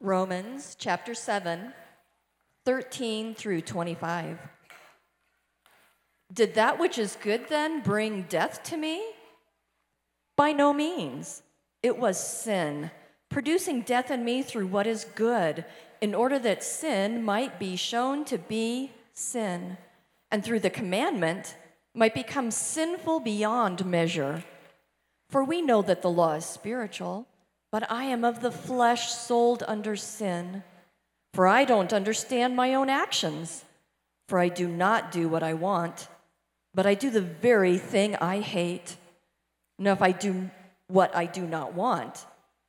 Romans chapter 7, 13 through 25. Did that which is good then bring death to me? By no means. It was sin, producing death in me through what is good, in order that sin might be shown to be sin, and through the commandment might become sinful beyond measure. For we know that the law is spiritual, but I am of the flesh sold under sin. For I don't understand my own actions, for I do not do what I want, but I do the very thing I hate. Now, if I do what I do not want,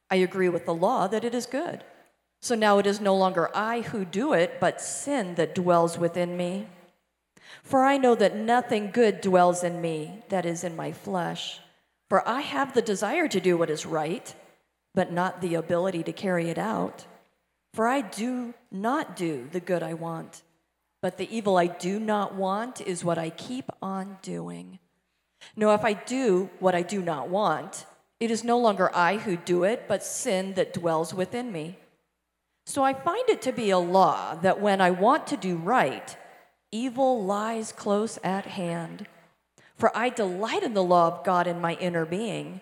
I agree with the law that it is good. So now it is no longer I who do it, but sin that dwells within me. For I know that nothing good dwells in me, that is, in my flesh. For I have the desire to do what is right, but not the ability to carry it out. For I do not do the good I want, but the evil I do not want is what I keep on doing. No, if I do what I do not want, it is no longer I who do it, but sin that dwells within me. So I find it to be a law that when I want to do right, evil lies close at hand. For I delight in the law of God in my inner being.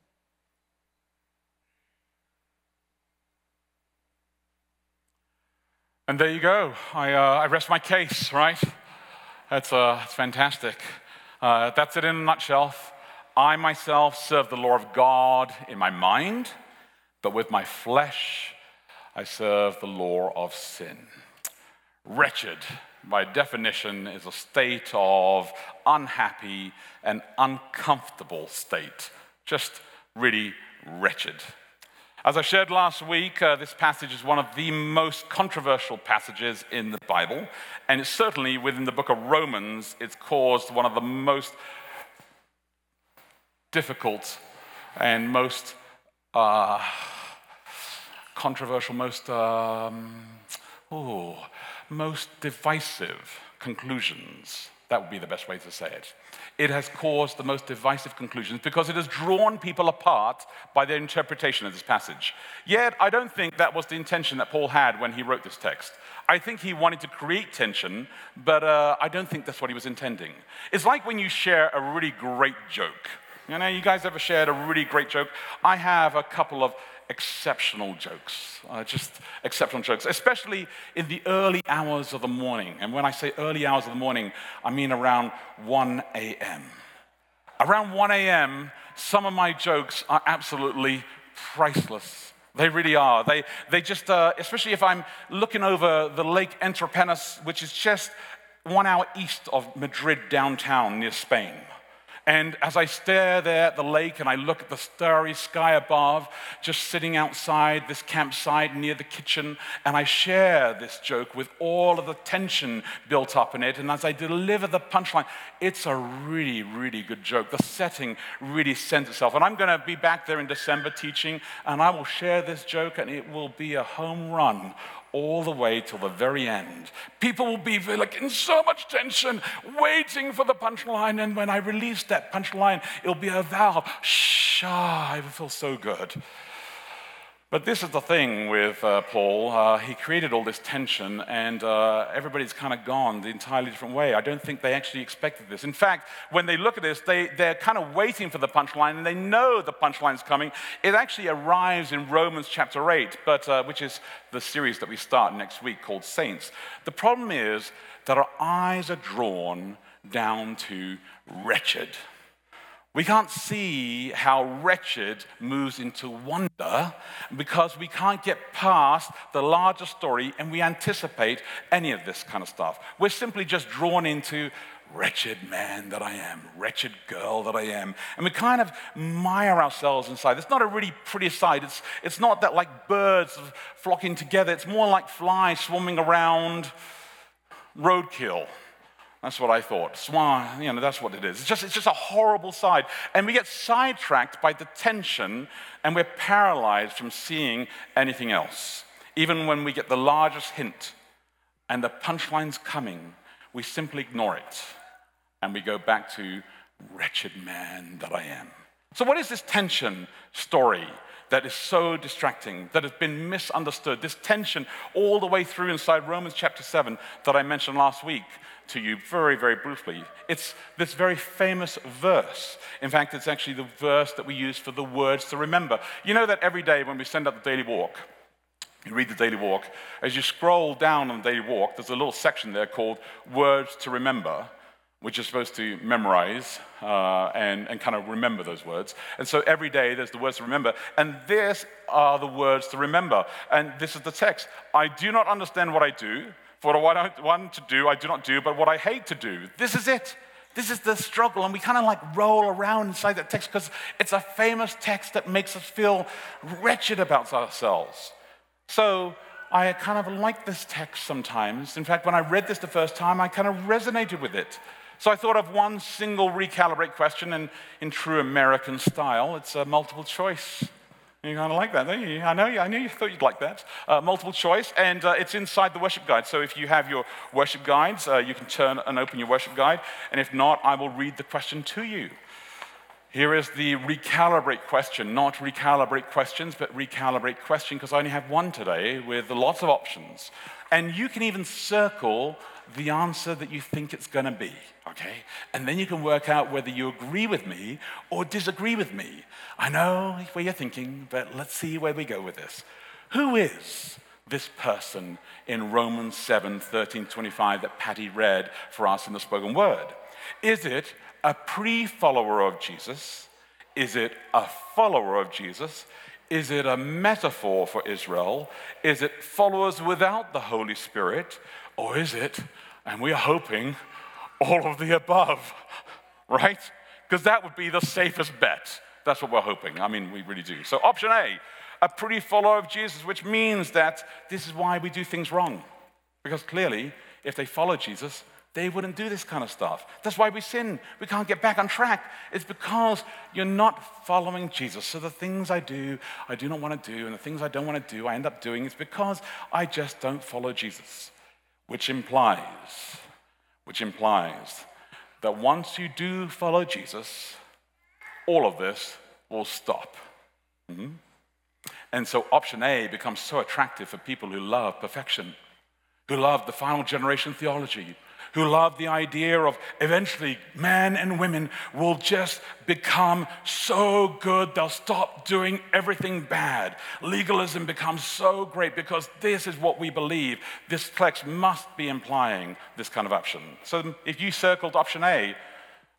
And there you go. I, uh, I rest my case, right? That's, uh, that's fantastic. Uh, that's it in a nutshell. I myself serve the law of God in my mind, but with my flesh, I serve the law of sin. Wretched, by definition, is a state of unhappy and uncomfortable state. Just really wretched. As I shared last week, uh, this passage is one of the most controversial passages in the Bible, and it's certainly within the book of Romans, it's caused one of the most difficult and most uh, controversial, most, um, ooh, most divisive conclusions. That would be the best way to say it it has caused the most divisive conclusions because it has drawn people apart by their interpretation of this passage. Yet, I don't think that was the intention that Paul had when he wrote this text. I think he wanted to create tension, but uh, I don't think that's what he was intending. It's like when you share a really great joke. You know, you guys ever shared a really great joke? I have a couple of exceptional jokes, uh, just exceptional jokes, especially in the early hours of the morning. And when I say early hours of the morning, I mean around 1 a.m. Around 1 a.m., some of my jokes are absolutely priceless. They really are. They, they just, uh, especially if I'm looking over the Lake Entrepeñas, which is just one hour east of Madrid downtown near Spain. And as I stare there at the lake and I look at the starry sky above, just sitting outside this campsite near the kitchen, and I share this joke with all of the tension built up in it. And as I deliver the punchline, it's a really, really good joke. The setting really sends itself. And I'm going to be back there in December teaching, and I will share this joke, and it will be a home run all the way till the very end. People will be like in so much tension, waiting for the punchline. And when I release that punchline, it'll be a valve. Shh, I feel so good. But this is the thing with uh, Paul. Uh, he created all this tension, and uh, everybody's kind of gone the entirely different way. I don't think they actually expected this. In fact, when they look at this, they, they're kind of waiting for the punchline, and they know the punchline's coming. It actually arrives in Romans chapter 8, but, uh, which is the series that we start next week called Saints. The problem is that our eyes are drawn down to wretched. We can't see how wretched moves into wonder because we can't get past the larger story and we anticipate any of this kind of stuff. We're simply just drawn into wretched man that I am, wretched girl that I am. And we kind of mire ourselves inside. It's not a really pretty sight. It's, it's not that like birds flocking together, it's more like flies swarming around roadkill. That's what I thought. Swan, you know, that's what it is. It's just, it's just a horrible side. And we get sidetracked by the tension and we're paralyzed from seeing anything else. Even when we get the largest hint and the punchline's coming, we simply ignore it and we go back to wretched man that I am. So, what is this tension story that is so distracting, that has been misunderstood? This tension all the way through inside Romans chapter 7 that I mentioned last week to you very, very briefly. It's this very famous verse. In fact, it's actually the verse that we use for the words to remember. You know that every day when we send out the daily walk, you read the daily walk, as you scroll down on the daily walk, there's a little section there called Words to Remember, which you're supposed to memorize uh, and, and kind of remember those words. And so every day there's the words to remember. And these are the words to remember. And this is the text I do not understand what I do, for what I want to do, I do not do, but what I hate to do. This is it. This is the struggle. And we kind of like roll around inside that text because it's a famous text that makes us feel wretched about ourselves. So I kind of like this text sometimes. In fact, when I read this the first time, I kind of resonated with it. So I thought of one single recalibrate question and in true American style. It's a multiple choice you kind of like that, don't you? I know, I knew you thought you'd like that. Uh, multiple choice, and uh, it's inside the worship guide. So if you have your worship guides, uh, you can turn and open your worship guide. And if not, I will read the question to you. Here is the recalibrate question, not recalibrate questions, but recalibrate question, because I only have one today with lots of options. And you can even circle the answer that you think it's going to be, okay? And then you can work out whether you agree with me or disagree with me. I know where you're thinking, but let's see where we go with this. Who is this person in Romans 7 13 25 that Patty read for us in the spoken word? Is it a pre follower of Jesus? Is it a follower of Jesus? Is it a metaphor for Israel? Is it followers without the Holy Spirit? Or is it, and we are hoping, all of the above, right? Because that would be the safest bet. That's what we're hoping. I mean, we really do. So, option A, a pretty follower of Jesus, which means that this is why we do things wrong. Because clearly, if they follow Jesus, they wouldn't do this kind of stuff. That's why we sin. We can't get back on track. It's because you're not following Jesus. So the things I do, I do not want to do, and the things I don't want to do, I end up doing. It's because I just don't follow Jesus. Which implies, which implies that once you do follow Jesus, all of this will stop. Mm-hmm. And so option A becomes so attractive for people who love perfection, who love the final generation theology, who love the idea of eventually men and women will just become so good they'll stop doing everything bad. Legalism becomes so great because this is what we believe. This text must be implying this kind of option. So if you circled option A,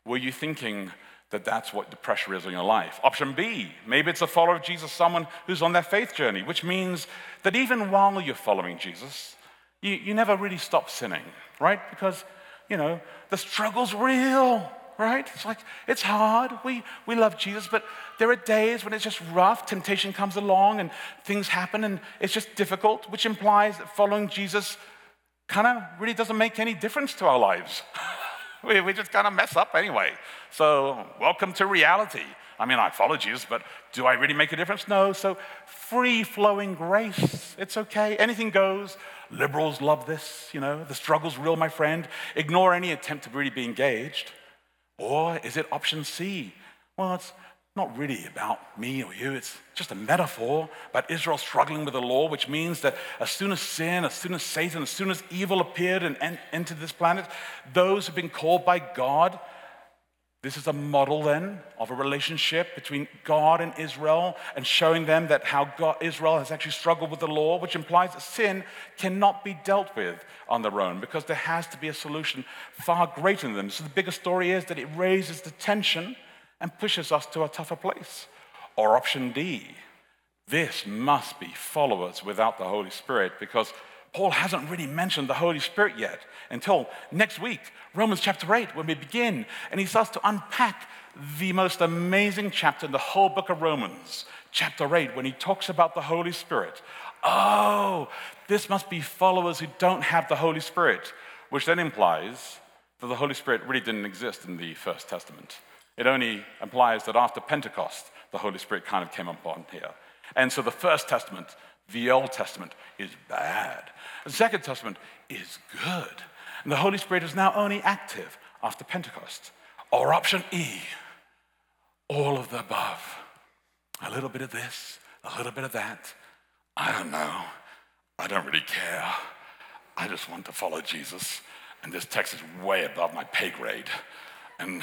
were you thinking that that's what the pressure is on your life? Option B, maybe it's a follower of Jesus, someone who's on their faith journey, which means that even while you're following Jesus, you, you never really stop sinning right? Because, you know, the struggle's real, right? It's like, it's hard. We, we love Jesus, but there are days when it's just rough. Temptation comes along and things happen and it's just difficult, which implies that following Jesus kind of really doesn't make any difference to our lives. we, we just kind of mess up anyway. So, welcome to reality. I mean, I follow Jesus, but do I really make a difference? No. So, free flowing grace, it's okay. Anything goes. Liberals love this, you know, the struggle's real, my friend. Ignore any attempt to really be engaged. Or is it option C? Well, it's not really about me or you, it's just a metaphor about Israel struggling with the law, which means that as soon as sin, as soon as Satan, as soon as evil appeared and entered this planet, those who've been called by God this is a model then of a relationship between God and Israel and showing them that how God, Israel has actually struggled with the law, which implies that sin cannot be dealt with on their own because there has to be a solution far greater than them. So the bigger story is that it raises the tension and pushes us to a tougher place. Or option D, this must be followers without the Holy Spirit because Paul hasn't really mentioned the Holy Spirit yet until next week, Romans chapter 8, when we begin. And he starts to unpack the most amazing chapter in the whole book of Romans, chapter 8, when he talks about the Holy Spirit. Oh, this must be followers who don't have the Holy Spirit, which then implies that the Holy Spirit really didn't exist in the First Testament. It only implies that after Pentecost, the Holy Spirit kind of came upon here. And so the First Testament, the Old Testament, is bad. The Second Testament is good. And the Holy Spirit is now only active after Pentecost. Or option E, all of the above. A little bit of this, a little bit of that. I don't know. I don't really care. I just want to follow Jesus. And this text is way above my pay grade. And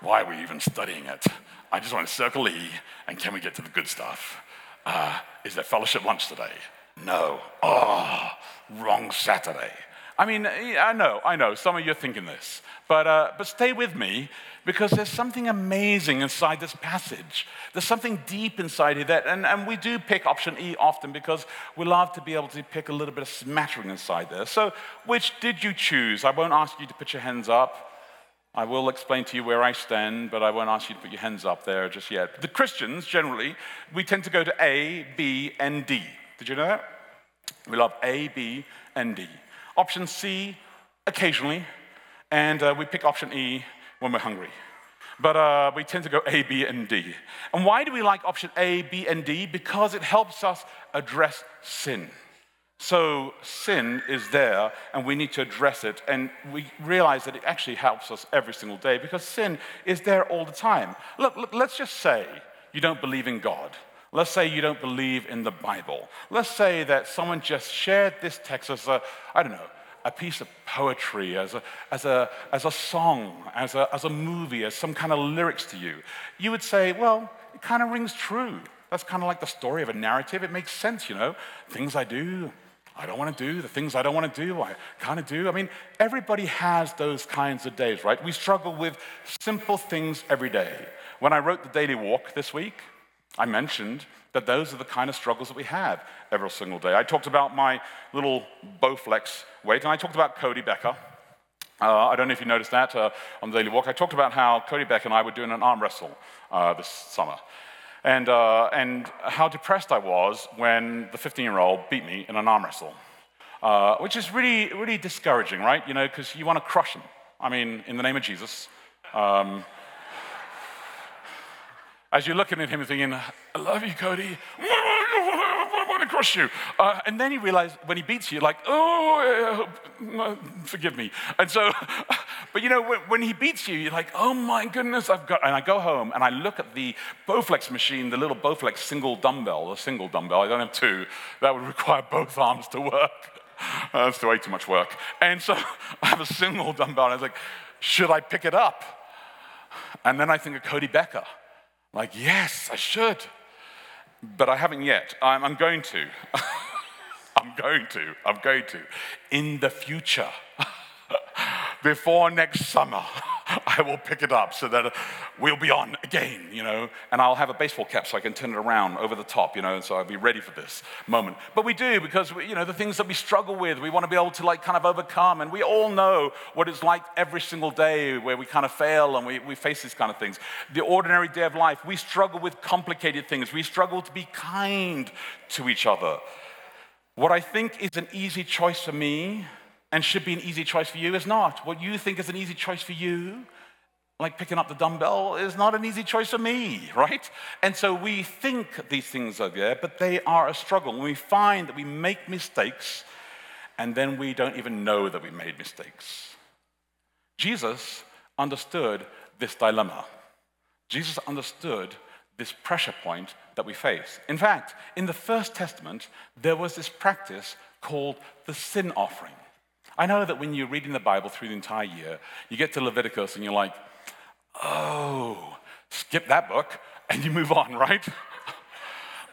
why are we even studying it? I just want to circle E, and can we get to the good stuff? Uh, is there fellowship lunch today? No. Oh, wrong Saturday. I mean, I know, I know, some of you are thinking this, but, uh, but stay with me because there's something amazing inside this passage. There's something deep inside here that, and, and we do pick option E often because we love to be able to pick a little bit of smattering inside there. So, which did you choose? I won't ask you to put your hands up. I will explain to you where I stand, but I won't ask you to put your hands up there just yet. The Christians, generally, we tend to go to A, B, and D. Did you know that? We love A, B, and D. Option C, occasionally, and uh, we pick option E when we're hungry. But uh, we tend to go A, B, and D. And why do we like option A, B, and D? Because it helps us address sin. So sin is there, and we need to address it. And we realize that it actually helps us every single day because sin is there all the time. Look, look, let's just say you don't believe in God. Let's say you don't believe in the Bible. Let's say that someone just shared this text as a, I don't know, a piece of poetry, as a, as a, as a song, as a, as a movie, as some kind of lyrics to you. You would say, well, it kind of rings true. That's kind of like the story of a narrative. It makes sense, you know. Things I do, I don't want to do, the things I don't want to do, I kind of do. I mean, everybody has those kinds of days, right? We struggle with simple things every day. When I wrote the daily walk this week, I mentioned that those are the kind of struggles that we have every single day. I talked about my little Bowflex weight, and I talked about Cody Becker. Uh, I don't know if you noticed that uh, on the daily walk. I talked about how Cody Becker and I were doing an arm wrestle uh, this summer and, uh, and how depressed I was when the 15 year old beat me in an arm wrestle, uh, which is really, really discouraging, right? You know, because you want to crush him. I mean, in the name of Jesus. Um, as you're looking at him and thinking, I love you, Cody. Crush you. Uh, and then you realize when he beats you, like, oh, forgive me. And so, but you know, when, when, he beats you, you're like, oh my goodness, I've got, and I go home and I look at the Bowflex machine, the little Bowflex single dumbbell, a single dumbbell, I don't have two, that would require both arms to work. Uh, that's way too much work. And so I have a single dumbbell, and I was like, should I pick it up? And then I think of Cody Becker. Like, yes, I should. But I haven't yet. I'm, I'm going to. I'm going to. I'm going to. In the future, before next summer. I will pick it up so that we'll be on again, you know, and I'll have a baseball cap so I can turn it around over the top, you know, and so I'll be ready for this moment. But we do because, we, you know, the things that we struggle with, we want to be able to like kind of overcome, and we all know what it's like every single day where we kind of fail and we, we face these kind of things. The ordinary day of life, we struggle with complicated things. We struggle to be kind to each other. What I think is an easy choice for me and should be an easy choice for you is not. What you think is an easy choice for you, like picking up the dumbbell, is not an easy choice for me, right? And so we think these things are there, but they are a struggle. And we find that we make mistakes, and then we don't even know that we made mistakes. Jesus understood this dilemma. Jesus understood this pressure point that we face. In fact, in the First Testament, there was this practice called the sin offering. I know that when you're reading the Bible through the entire year, you get to Leviticus and you're like, oh, skip that book and you move on, right?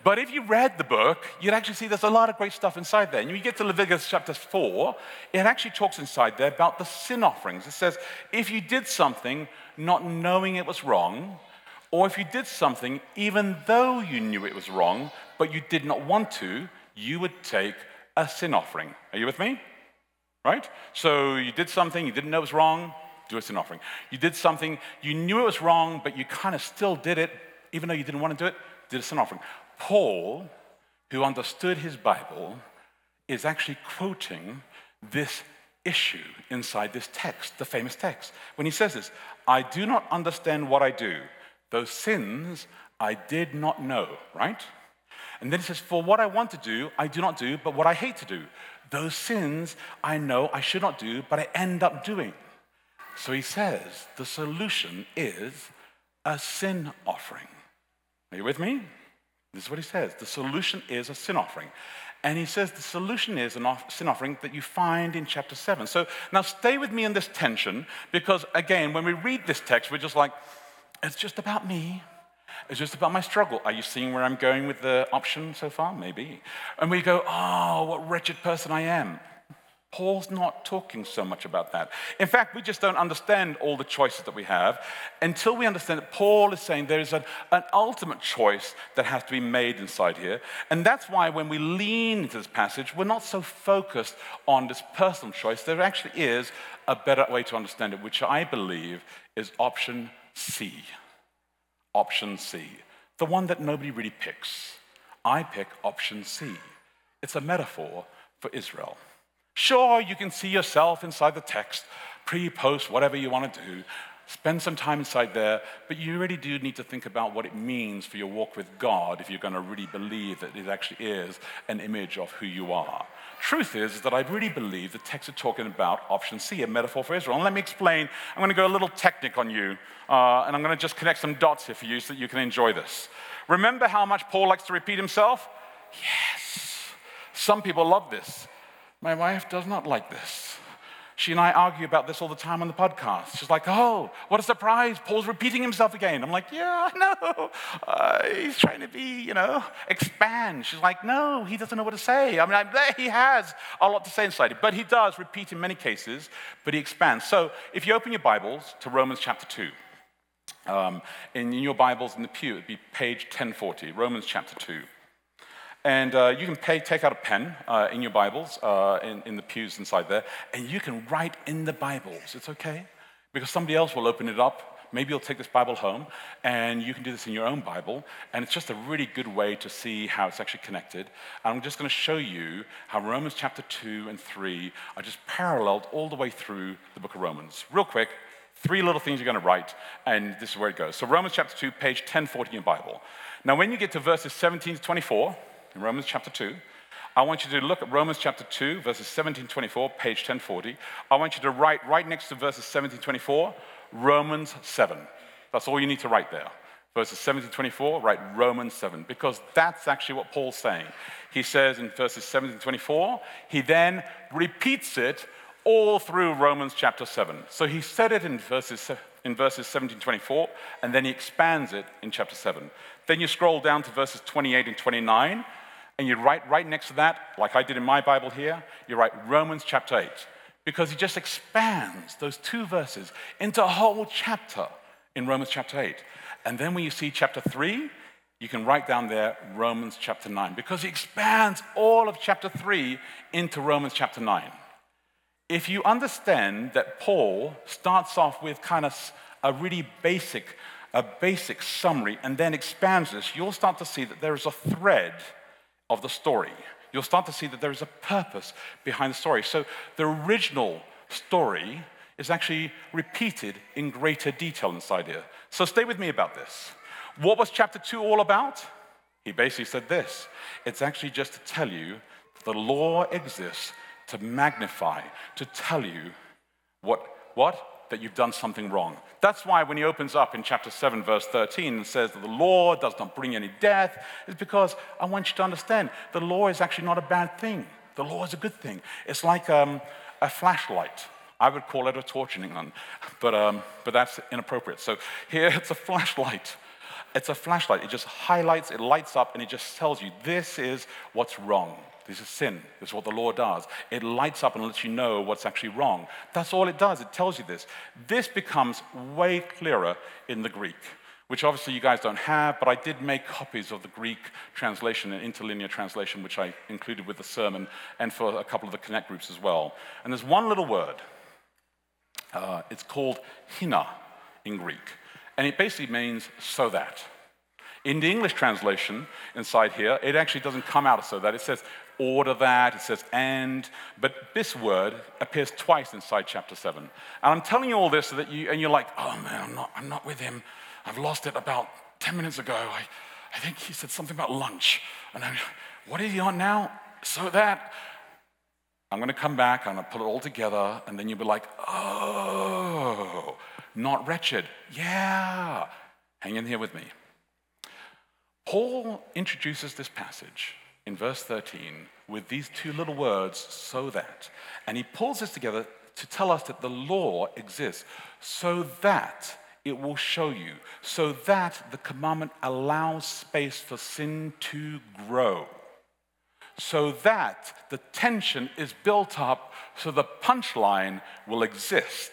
But if you read the book, you'd actually see there's a lot of great stuff inside there. And you get to Leviticus chapter 4, it actually talks inside there about the sin offerings. It says, if you did something not knowing it was wrong, or if you did something even though you knew it was wrong, but you did not want to, you would take a sin offering. Are you with me? Right? So you did something you didn't know was wrong, do a sin offering. You did something you knew it was wrong, but you kind of still did it, even though you didn't want to do it, did a sin offering. Paul, who understood his Bible, is actually quoting this issue inside this text, the famous text. When he says this, I do not understand what I do. Those sins I did not know, right? And then he says, For what I want to do, I do not do, but what I hate to do. Those sins I know I should not do, but I end up doing. So he says, the solution is a sin offering. Are you with me? This is what he says. The solution is a sin offering. And he says the solution is a sin offering that you find in chapter 7. So now stay with me in this tension because, again, when we read this text, we're just like, it's just about me. It's just about my struggle. Are you seeing where I'm going with the option so far? Maybe. And we go, oh, what wretched person I am. Paul's not talking so much about that. In fact, we just don't understand all the choices that we have until we understand that Paul is saying there is an, an, ultimate choice that has to be made inside here. And that's why when we lean into this passage, we're not so focused on this personal choice. There actually is a better way to understand it, which I believe is option C. Option C. The one that nobody really picks. I pick option C. It's a metaphor for Israel. Sure, you can see yourself inside the text, pre, post, whatever you want to do. Spend some time inside there, but you really do need to think about what it means for your walk with God if you're going to really believe that it actually is an image of who you are. Truth is, is that I really believe the text is talking about option C, a metaphor for Israel. And let me explain. I'm going to go a little technic on you, uh, and I'm going to just connect some dots here for you so that you can enjoy this. Remember how much Paul likes to repeat himself? Yes. Some people love this. My wife does not like this. She and I argue about this all the time on the podcast. She's like, oh, what a surprise. Paul's repeating himself again. I'm like, yeah, I know. Uh, he's trying to be, you know, expand. She's like, no, he doesn't know what to say. I mean, I, he has a lot to say inside it, but he does repeat in many cases, but he expands. So if you open your Bibles to Romans chapter 2, um, in your Bibles in the pew, it'd be page 1040, Romans chapter 2. And uh, you can pay, take out a pen uh, in your Bibles, uh, in, in the pews inside there, and you can write in the Bibles. It's okay, because somebody else will open it up. Maybe you'll take this Bible home, and you can do this in your own Bible. And it's just a really good way to see how it's actually connected. And I'm just going to show you how Romans chapter 2 and 3 are just paralleled all the way through the book of Romans. Real quick, three little things you're going to write, and this is where it goes. So, Romans chapter 2, page 1040 in your Bible. Now, when you get to verses 17 to 24, in Romans chapter 2. I want you to look at Romans chapter 2, verses 17 24, page 1040. I want you to write right next to verses 17 24, Romans 7. That's all you need to write there. Verses 17 24, write Romans 7, because that's actually what Paul's saying. He says in verses 17 24, he then repeats it all through Romans chapter 7. So he said it in verses, in verses 17 24, and then he expands it in chapter 7. Then you scroll down to verses 28 and 29, and you write right next to that, like I did in my Bible here, you write Romans chapter 8, because he just expands those two verses into a whole chapter in Romans chapter 8. And then when you see chapter 3, you can write down there Romans chapter 9, because he expands all of chapter 3 into Romans chapter 9. If you understand that Paul starts off with kind of a really basic, a basic summary and then expands this, you'll start to see that there is a thread of the story. You'll start to see that there is a purpose behind the story. So the original story is actually repeated in greater detail inside here. So stay with me about this. What was chapter 2 all about? He basically said this it's actually just to tell you that the law exists to magnify, to tell you what, what? That you've done something wrong. That's why when he opens up in chapter 7, verse 13, and says that the law does not bring any death, is because I want you to understand the law is actually not a bad thing. The law is a good thing. It's like um, a flashlight. I would call it a torch in England, but, um, but that's inappropriate. So here it's a flashlight. It's a flashlight. It just highlights, it lights up, and it just tells you this is what's wrong. This is sin. This is what the law does. It lights up and lets you know what's actually wrong. That's all it does. It tells you this. This becomes way clearer in the Greek. which obviously you guys don't have, but I did make copies of the Greek translation and interlinear translation, which I included with the sermon and for a couple of the Connect groups as well. And there's one little word. Uh, it's called hina in Greek. And it basically means so that. In the English translation inside here, it actually doesn't come out so that. It says order that, it says and, but this word appears twice inside chapter 7. And I'm telling you all this so that you, and you're like, oh man, I'm not, I'm not with him. I've lost it about 10 minutes ago. I, I think he said something about lunch. And I'm, what is he on now? So that I'm going to come back, I'm going to put it all together, and then you'll be like, oh, not wretched. Yeah. Hang in here with me. Paul introduces this passage in verse 13 with these two little words, so that. And he pulls this together to tell us that the law exists so that it will show you, so that the commandment allows space for sin to grow, so that the tension is built up so the punchline will exist.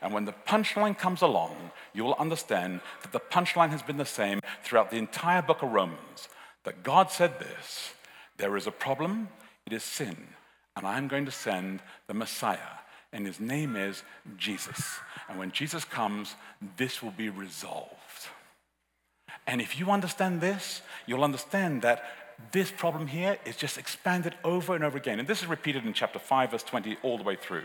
And when the punchline comes along, you will understand that the punchline has been the same throughout the entire book of Romans. That God said this there is a problem, it is sin, and I'm going to send the Messiah and his name is Jesus. And when Jesus comes, this will be resolved. And if you understand this, you'll understand that this problem here is just expanded over and over again. And this is repeated in chapter 5, verse 20, all the way through.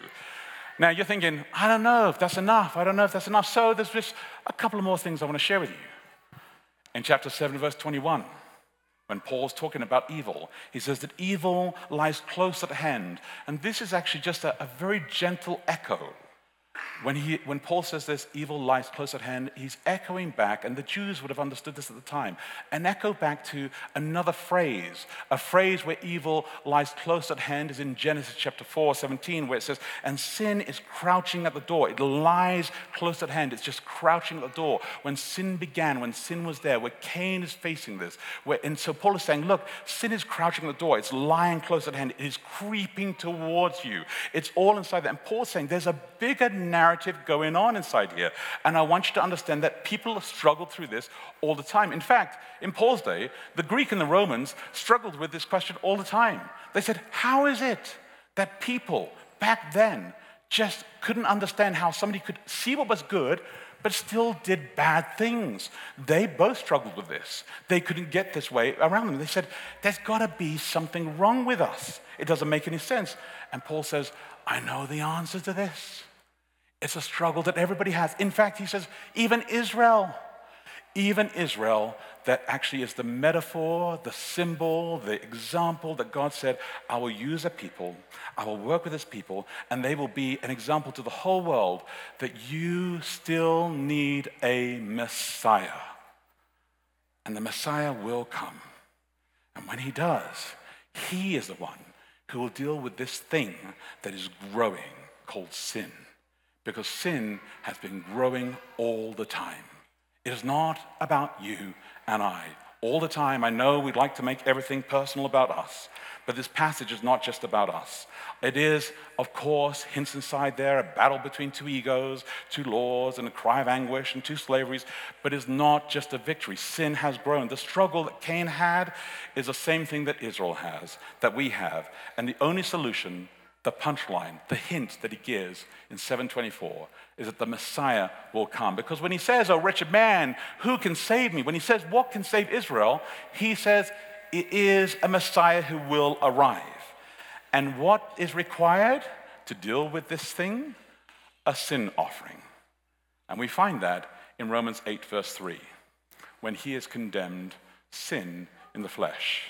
Now you're thinking, I don't know if that's enough. I don't know if that's enough. So there's just a couple of more things I want to share with you. In chapter 7, verse 21, when Paul's talking about evil. He says that evil lies close at hand. And this is actually just a, a very gentle echo when, he, when Paul says this, evil lies close at hand, he's echoing back, and the Jews would have understood this at the time, an echo back to another phrase. A phrase where evil lies close at hand is in Genesis chapter 4, 17, where it says, And sin is crouching at the door. It lies close at hand. It's just crouching at the door. When sin began, when sin was there, where Cain is facing this. Where, and so Paul is saying, Look, sin is crouching at the door. It's lying close at hand. It is creeping towards you. It's all inside that. And Paul's saying, There's a bigger narrative going on inside here. And I want you to understand that people struggle through this all the time. In fact, in Paul's day, the Greek and the Romans struggled with this question all the time. They said, How is it that people back then just couldn't understand how somebody could see what was good? But still did bad things. They both struggled with this. They couldn't get this way around them. They said, There's got to be something wrong with us. It doesn't make any sense. And Paul says, I know the answer to this. It's a struggle that everybody has. In fact, he says, even Israel, even Israel, that actually is the metaphor, the symbol, the example that God said, I will use a people, I will work with this people, and they will be an example to the whole world that you still need a Messiah. And the Messiah will come. And when he does, he is the one who will deal with this thing that is growing called sin because sin has been growing all the time. It is not about you and I. All the time, I know we'd like to make everything personal about us, but this passage is not just about us. It is, of course, hints inside there a battle between two egos, two laws, and a cry of anguish and two slaveries, but it's not just a victory. Sin has grown. The struggle that Cain had is the same thing that Israel has, that we have. And the only solution the punchline, the hint that he gives in 724 is that the Messiah will come. Because when he says, Oh, wretched man, who can save me? When he says, What can save Israel? He says, It is a Messiah who will arrive. And what is required to deal with this thing? A sin offering. And we find that in Romans 8, verse 3, when he is condemned sin in the flesh.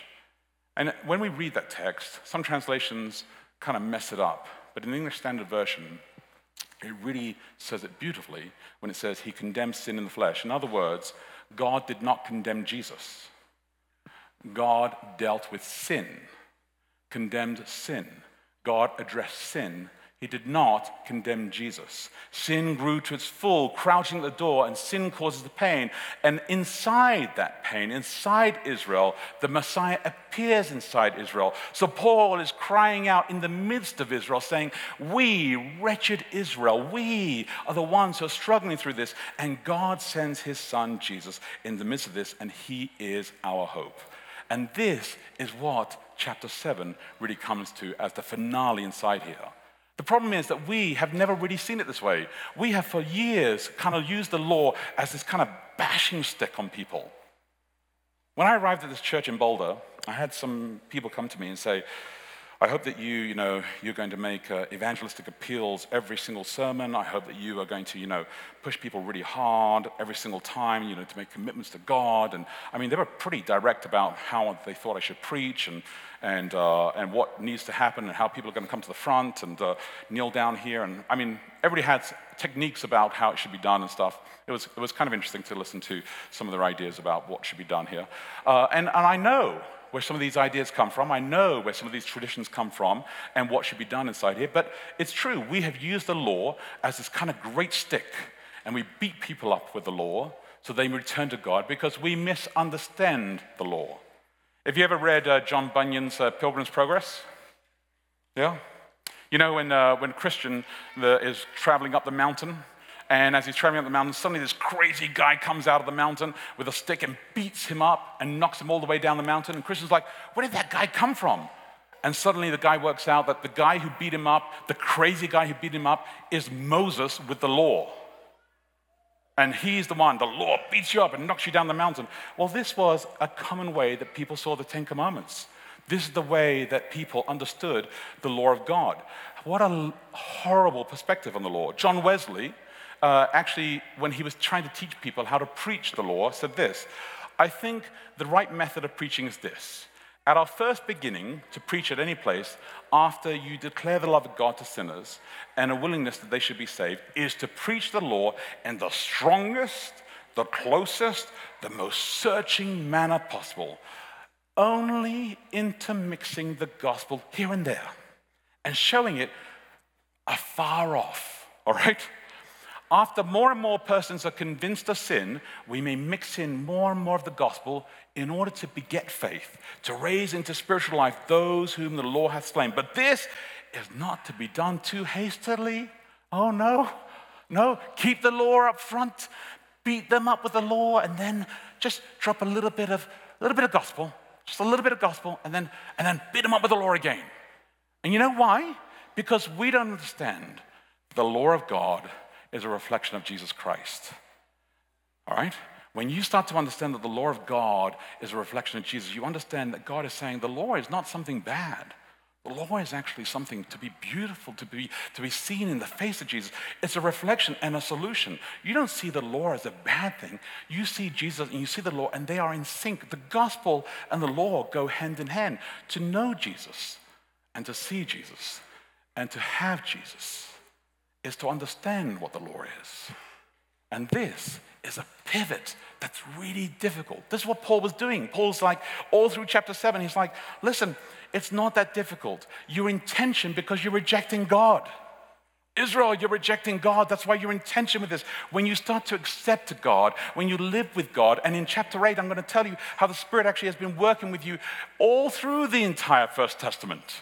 And when we read that text, some translations kind of mess it up. But in the English Standard Version, it really says it beautifully when it says he condemns sin in the flesh. In other words, God did not condemn Jesus. God dealt with sin, condemned sin. God addressed sin he did not condemn Jesus. Sin grew to its full, crouching at the door, and sin causes the pain. And inside that pain, inside Israel, the Messiah appears inside Israel. So Paul is crying out in the midst of Israel, saying, We, wretched Israel, we are the ones who are struggling through this. And God sends his son Jesus in the midst of this, and he is our hope. And this is what chapter 7 really comes to as the finale inside here. The problem is that we have never really seen it this way. We have for years kind of used the law as this kind of bashing stick on people. When I arrived at this church in Boulder, I had some people come to me and say, I hope that you, you know, you're going to make uh, evangelistic appeals every single sermon. I hope that you are going to, you know, push people really hard every single time, you know, to make commitments to God. And I mean, they were pretty direct about how they thought I should preach and, and, uh, and what needs to happen and how people are going to come to the front and uh, kneel down here. And I mean, everybody had techniques about how it should be done and stuff. It was, it was kind of interesting to listen to some of their ideas about what should be done here. Uh, and, and I know where some of these ideas come from. I know where some of these traditions come from and what should be done inside here. But it's true, we have used the law as this kind of great stick, and we beat people up with the law so they return to God because we misunderstand the law. Have you ever read uh, John Bunyan's uh, Pilgrim's Progress? Yeah? You know, when, uh, when Christian the, is traveling up the mountain and as he's traveling up the mountain, suddenly this crazy guy comes out of the mountain with a stick and beats him up and knocks him all the way down the mountain. And Christian's like, Where did that guy come from? And suddenly the guy works out that the guy who beat him up, the crazy guy who beat him up, is Moses with the law. And he's the one, the law beats you up and knocks you down the mountain. Well, this was a common way that people saw the Ten Commandments. This is the way that people understood the law of God. What a horrible perspective on the law. John Wesley, uh, actually, when he was trying to teach people how to preach the law, said this I think the right method of preaching is this. At our first beginning to preach at any place, after you declare the love of God to sinners and a willingness that they should be saved, is to preach the law in the strongest, the closest, the most searching manner possible, only intermixing the gospel here and there and showing it afar off, all right? After more and more persons are convinced of sin, we may mix in more and more of the gospel in order to beget faith, to raise into spiritual life those whom the law hath slain. But this is not to be done too hastily. Oh, no. No, keep the law up front, beat them up with the law, and then just drop a little bit of, a little bit of gospel, just a little bit of gospel, and then, and then beat them up with the law again. And you know why? Because we don't understand the law of God is a reflection of Jesus Christ. All right? When you start to understand that the law of God is a reflection of Jesus, you understand that God is saying the law is not something bad. The law is actually something to be beautiful, to be, to be seen in the face of Jesus. It's a reflection and a solution. You don't see the law as a bad thing. You see Jesus and you see the law, and they are in sync. The gospel and the law go hand in hand. To know Jesus and to see Jesus and to have Jesus is to understand what the law is. And this is a pivot that's really difficult. This is what Paul was doing. Paul's like, all through chapter 7, he's like, listen, it's not that difficult. You're in tension because you're rejecting God. Israel, you're rejecting God. That's why you're in tension with this. When you start to accept God, when you live with God, and in chapter 8, I'm going to tell you how the Spirit actually has been working with you all through the entire First Testament.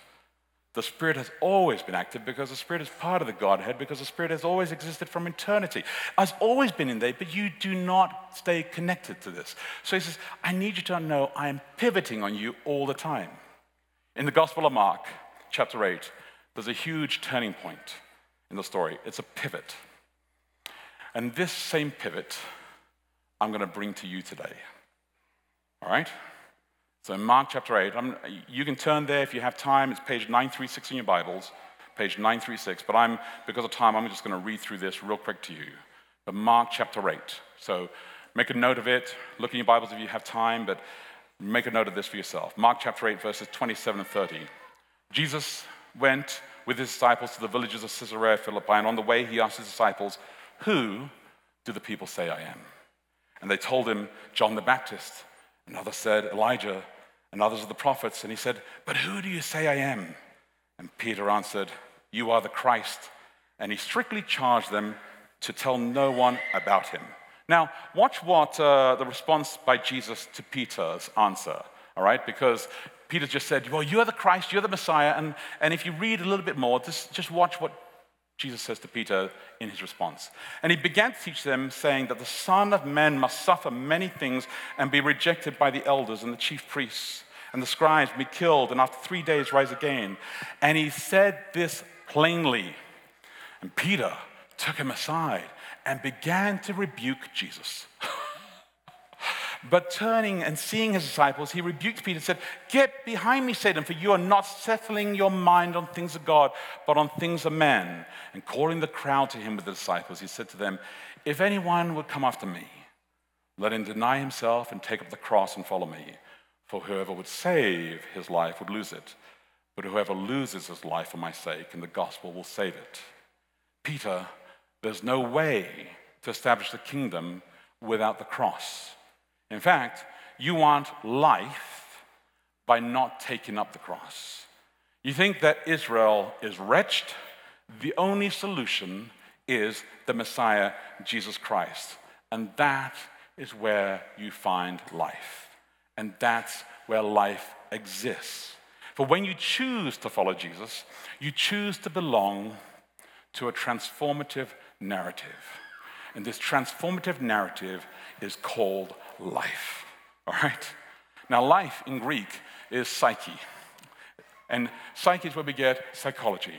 The Spirit has always been active because the Spirit is part of the Godhead, because the Spirit has always existed from eternity. Has always been in there, but you do not stay connected to this. So he says, I need you to know I am pivoting on you all the time. In the Gospel of Mark, chapter 8, there's a huge turning point in the story. It's a pivot. And this same pivot, I'm going to bring to you today. All right? So in Mark chapter 8, I'm, you can turn there if you have time. It's page 936 in your Bibles, page 936. But I'm, because of time, I'm just going to read through this real quick to you. But Mark chapter 8. So make a note of it. Look in your Bibles if you have time, but make a note of this for yourself. Mark chapter 8, verses 27 and 30. Jesus went with his disciples to the villages of Caesarea Philippi, and on the way he asked his disciples, Who do the people say I am? And they told him, John the Baptist. Another said, Elijah and others of the prophets. And he said, But who do you say I am? And Peter answered, You are the Christ. And he strictly charged them to tell no one about him. Now, watch what uh, the response by Jesus to Peter's answer, all right? Because Peter just said, Well, you're the Christ, you're the Messiah. And, and if you read a little bit more, just, just watch what Jesus says to Peter in his response. And he began to teach them, saying that the Son of Man must suffer many things and be rejected by the elders and the chief priests and the scribes, be killed, and after three days rise again. And he said this plainly. And Peter took him aside and began to rebuke Jesus. but turning and seeing his disciples, he rebuked Peter and said, Get behind me, Satan, for you are not settling your mind on things of God, but on things of men. And calling the crowd to him with the disciples, he said to them, If anyone would come after me, let him deny himself and take up the cross and follow me. For whoever would save his life would lose it, but whoever loses his life for my sake and the gospel will save it. Peter, there's no way to establish the kingdom without the cross. In fact, you want life by not taking up the cross. You think that Israel is wretched? The only solution is the Messiah, Jesus Christ. And that is where you find life. And that's where life exists. For when you choose to follow Jesus, you choose to belong to a transformative narrative. And this transformative narrative is called life. All right? Now, life in Greek is psyche. And psyche is where we get psychology.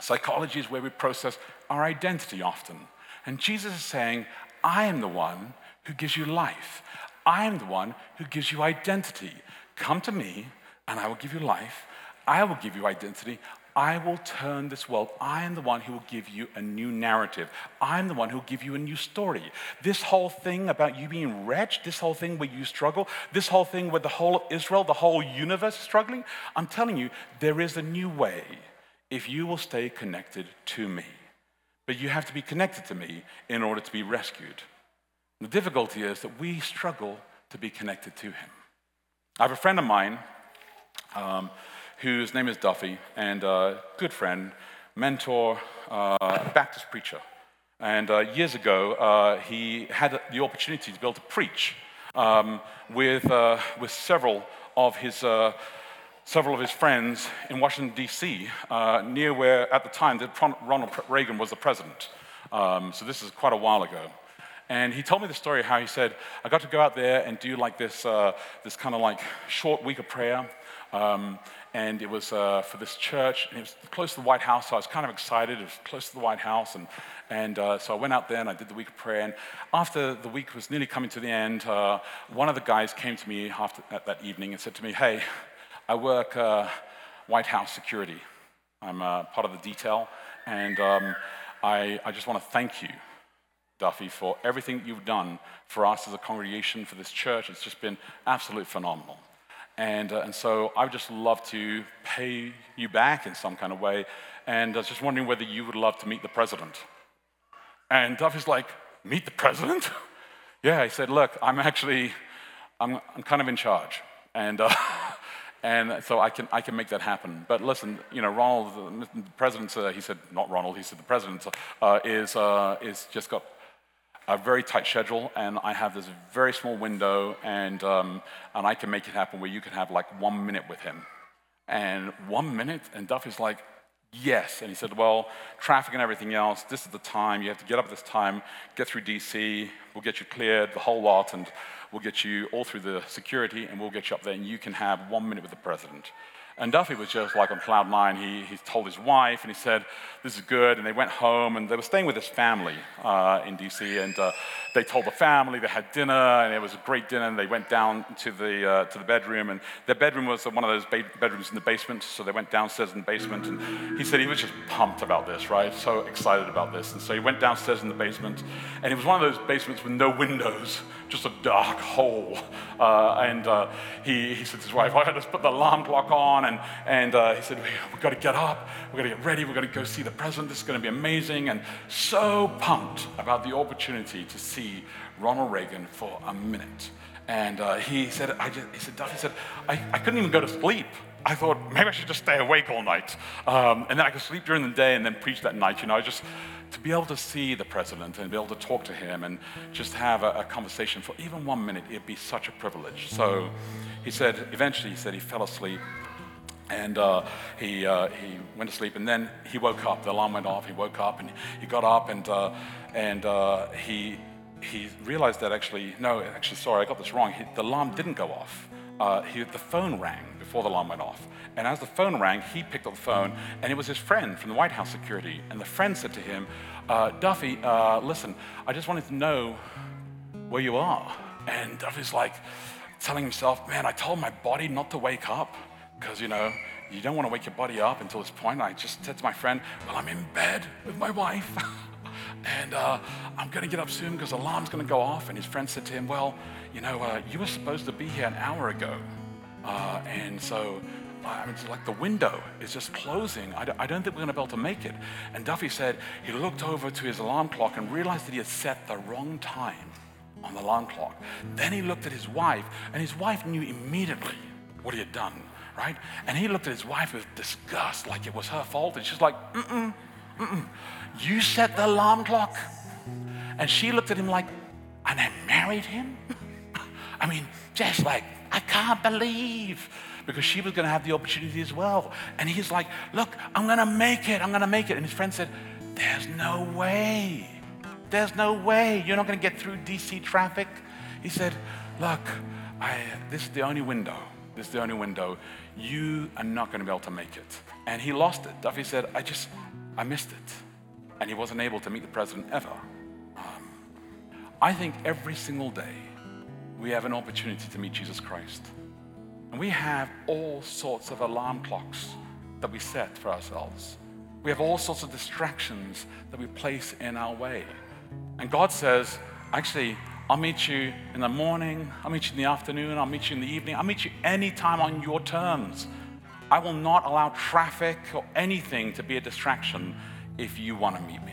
Psychology is where we process our identity often. And Jesus is saying, I am the one who gives you life. I am the one who gives you identity. Come to me, and I will give you life. I will give you identity. I will turn this world. I am the one who will give you a new narrative. I'm the one who will give you a new story. This whole thing about you being wretched, this whole thing where you struggle, this whole thing where the whole of Israel, the whole universe is struggling, I'm telling you, there is a new way if you will stay connected to me. But you have to be connected to me in order to be rescued. The difficulty is that we struggle to be connected to him. I have a friend of mine. Um, whose name is Duffy, and a good friend, mentor, uh, Baptist preacher. And uh, years ago, uh, he had the opportunity to be able to preach um, with, with several of his several of his friends in Washington, D.C., uh, near where, at the time, Ronald Reagan was the president. Um, so this is quite a while ago. And he told me the story how he said, I got to go out there and do like this, uh, this kind of like short week of prayer. Um, and it was uh, for this church, and it was close to the White House, so I was kind of excited. It was close to the White House, and, and uh, so I went out there and I did the week of prayer. And after the week was nearly coming to the end, uh, one of the guys came to me after that evening and said to me, "Hey, I work uh, White House security. I'm uh, part of the detail, and um, I, I just want to thank you." Duffy, for everything you've done for us as a congregation, for this church. It's just been absolutely phenomenal. And, uh, and so I would just love to pay you back in some kind of way. And I was just wondering whether you would love to meet the president. And Duffy's like, meet the president? yeah, he said, look, I'm actually, I'm, I'm kind of in charge. And, uh, and so I can, I can make that happen. But listen, you know, Ronald, the president, uh, he said, not Ronald, he said the president uh, is, uh, is just got a very tight schedule, and I have this very small window, and, um, and I can make it happen where you can have like one minute with him. And one minute, and Duffy's like, yes. And he said, well, traffic and everything else, this is the time. You have to get up at this time, get through DC, we'll get you cleared, the whole lot, and we'll get you all through the security, and we'll get you up there, and you can have one minute with the president. And Duffy was just like on cloud nine. He, he told his wife and he said, This is good. And they went home and they were staying with his family uh, in DC. And uh, they told the family, they had dinner, and it was a great dinner. And they went down to the, uh, to the bedroom. And their bedroom was one of those ba- bedrooms in the basement. So they went downstairs in the basement. And he said he was just pumped about this, right? So excited about this. And so he went downstairs in the basement. And it was one of those basements with no windows, just a dark hole. Uh, and uh, he, he said to his wife, I to put the alarm clock on and, and uh, he said, We've got to get up, we've got to get ready, we've got to go see the president, this is going to be amazing. And so pumped about the opportunity to see Ronald Reagan for a minute. And uh, he said, I just, he said, Duff, he said, I, I couldn't even go to sleep I thought maybe I should just stay awake all night. Um, and then I could sleep during the day and then preach that night. You know, just to be able to see the president and be able to talk to him and just have a, a conversation for even one minute, it'd be such a privilege. So he said, eventually, he said he fell asleep. And uh, he, uh, he went to sleep, and then he woke up. The alarm went off. He woke up, and he got up, and, uh, and uh, he, he realized that actually, no, actually, sorry, I got this wrong. He, the alarm didn't go off. Uh, he, the phone rang before the alarm went off. And as the phone rang, he picked up the phone, and it was his friend from the White House security. And the friend said to him, uh, Duffy, uh, listen, I just wanted to know where you are. And Duffy's like telling himself, man, I told my body not to wake up because, you know, you don't want to wake your body up until this point. I just said to my friend, well, I'm in bed with my wife. and uh, I'm going to get up soon because the alarm's going to go off. And his friend said to him, well, you know, uh, you were supposed to be here an hour ago. Uh, and so I mean, it's like the window is just closing. I don't, I don't think we're going to be able to make it. And Duffy said he looked over to his alarm clock and realized that he had set the wrong time on the alarm clock. Then he looked at his wife, and his wife knew immediately what he had done, right? And he looked at his wife with disgust, like it was her fault. And she's like, mm-mm, mm-mm. You set the alarm clock? And she looked at him like, and I married him? I mean, just like, I can't believe because she was going to have the opportunity as well. And he's like, Look, I'm going to make it. I'm going to make it. And his friend said, There's no way. There's no way. You're not going to get through DC traffic. He said, Look, I, this is the only window. This is the only window. You are not going to be able to make it. And he lost it. Duffy said, I just, I missed it. And he wasn't able to meet the president ever. Um, I think every single day we have an opportunity to meet Jesus Christ. And we have all sorts of alarm clocks that we set for ourselves. We have all sorts of distractions that we place in our way. And God says, actually, I'll meet you in the morning, I'll meet you in the afternoon, I'll meet you in the evening, I'll meet you anytime on your terms. I will not allow traffic or anything to be a distraction if you want to meet me.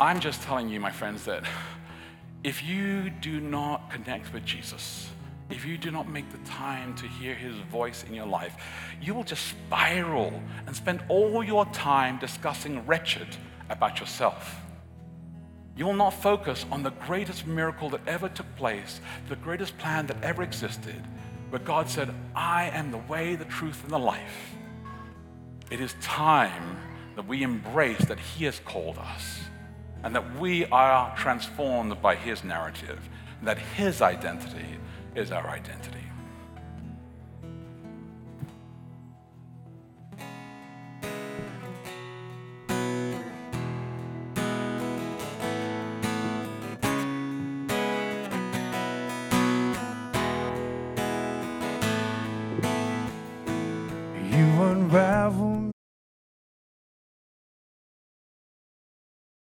I'm just telling you, my friends, that if you do not connect with Jesus, if you do not make the time to hear his voice in your life, you will just spiral and spend all your time discussing wretched about yourself. You will not focus on the greatest miracle that ever took place, the greatest plan that ever existed, where God said, I am the way, the truth, and the life. It is time that we embrace that He has called us and that we are transformed by His narrative, and that His identity is our identity.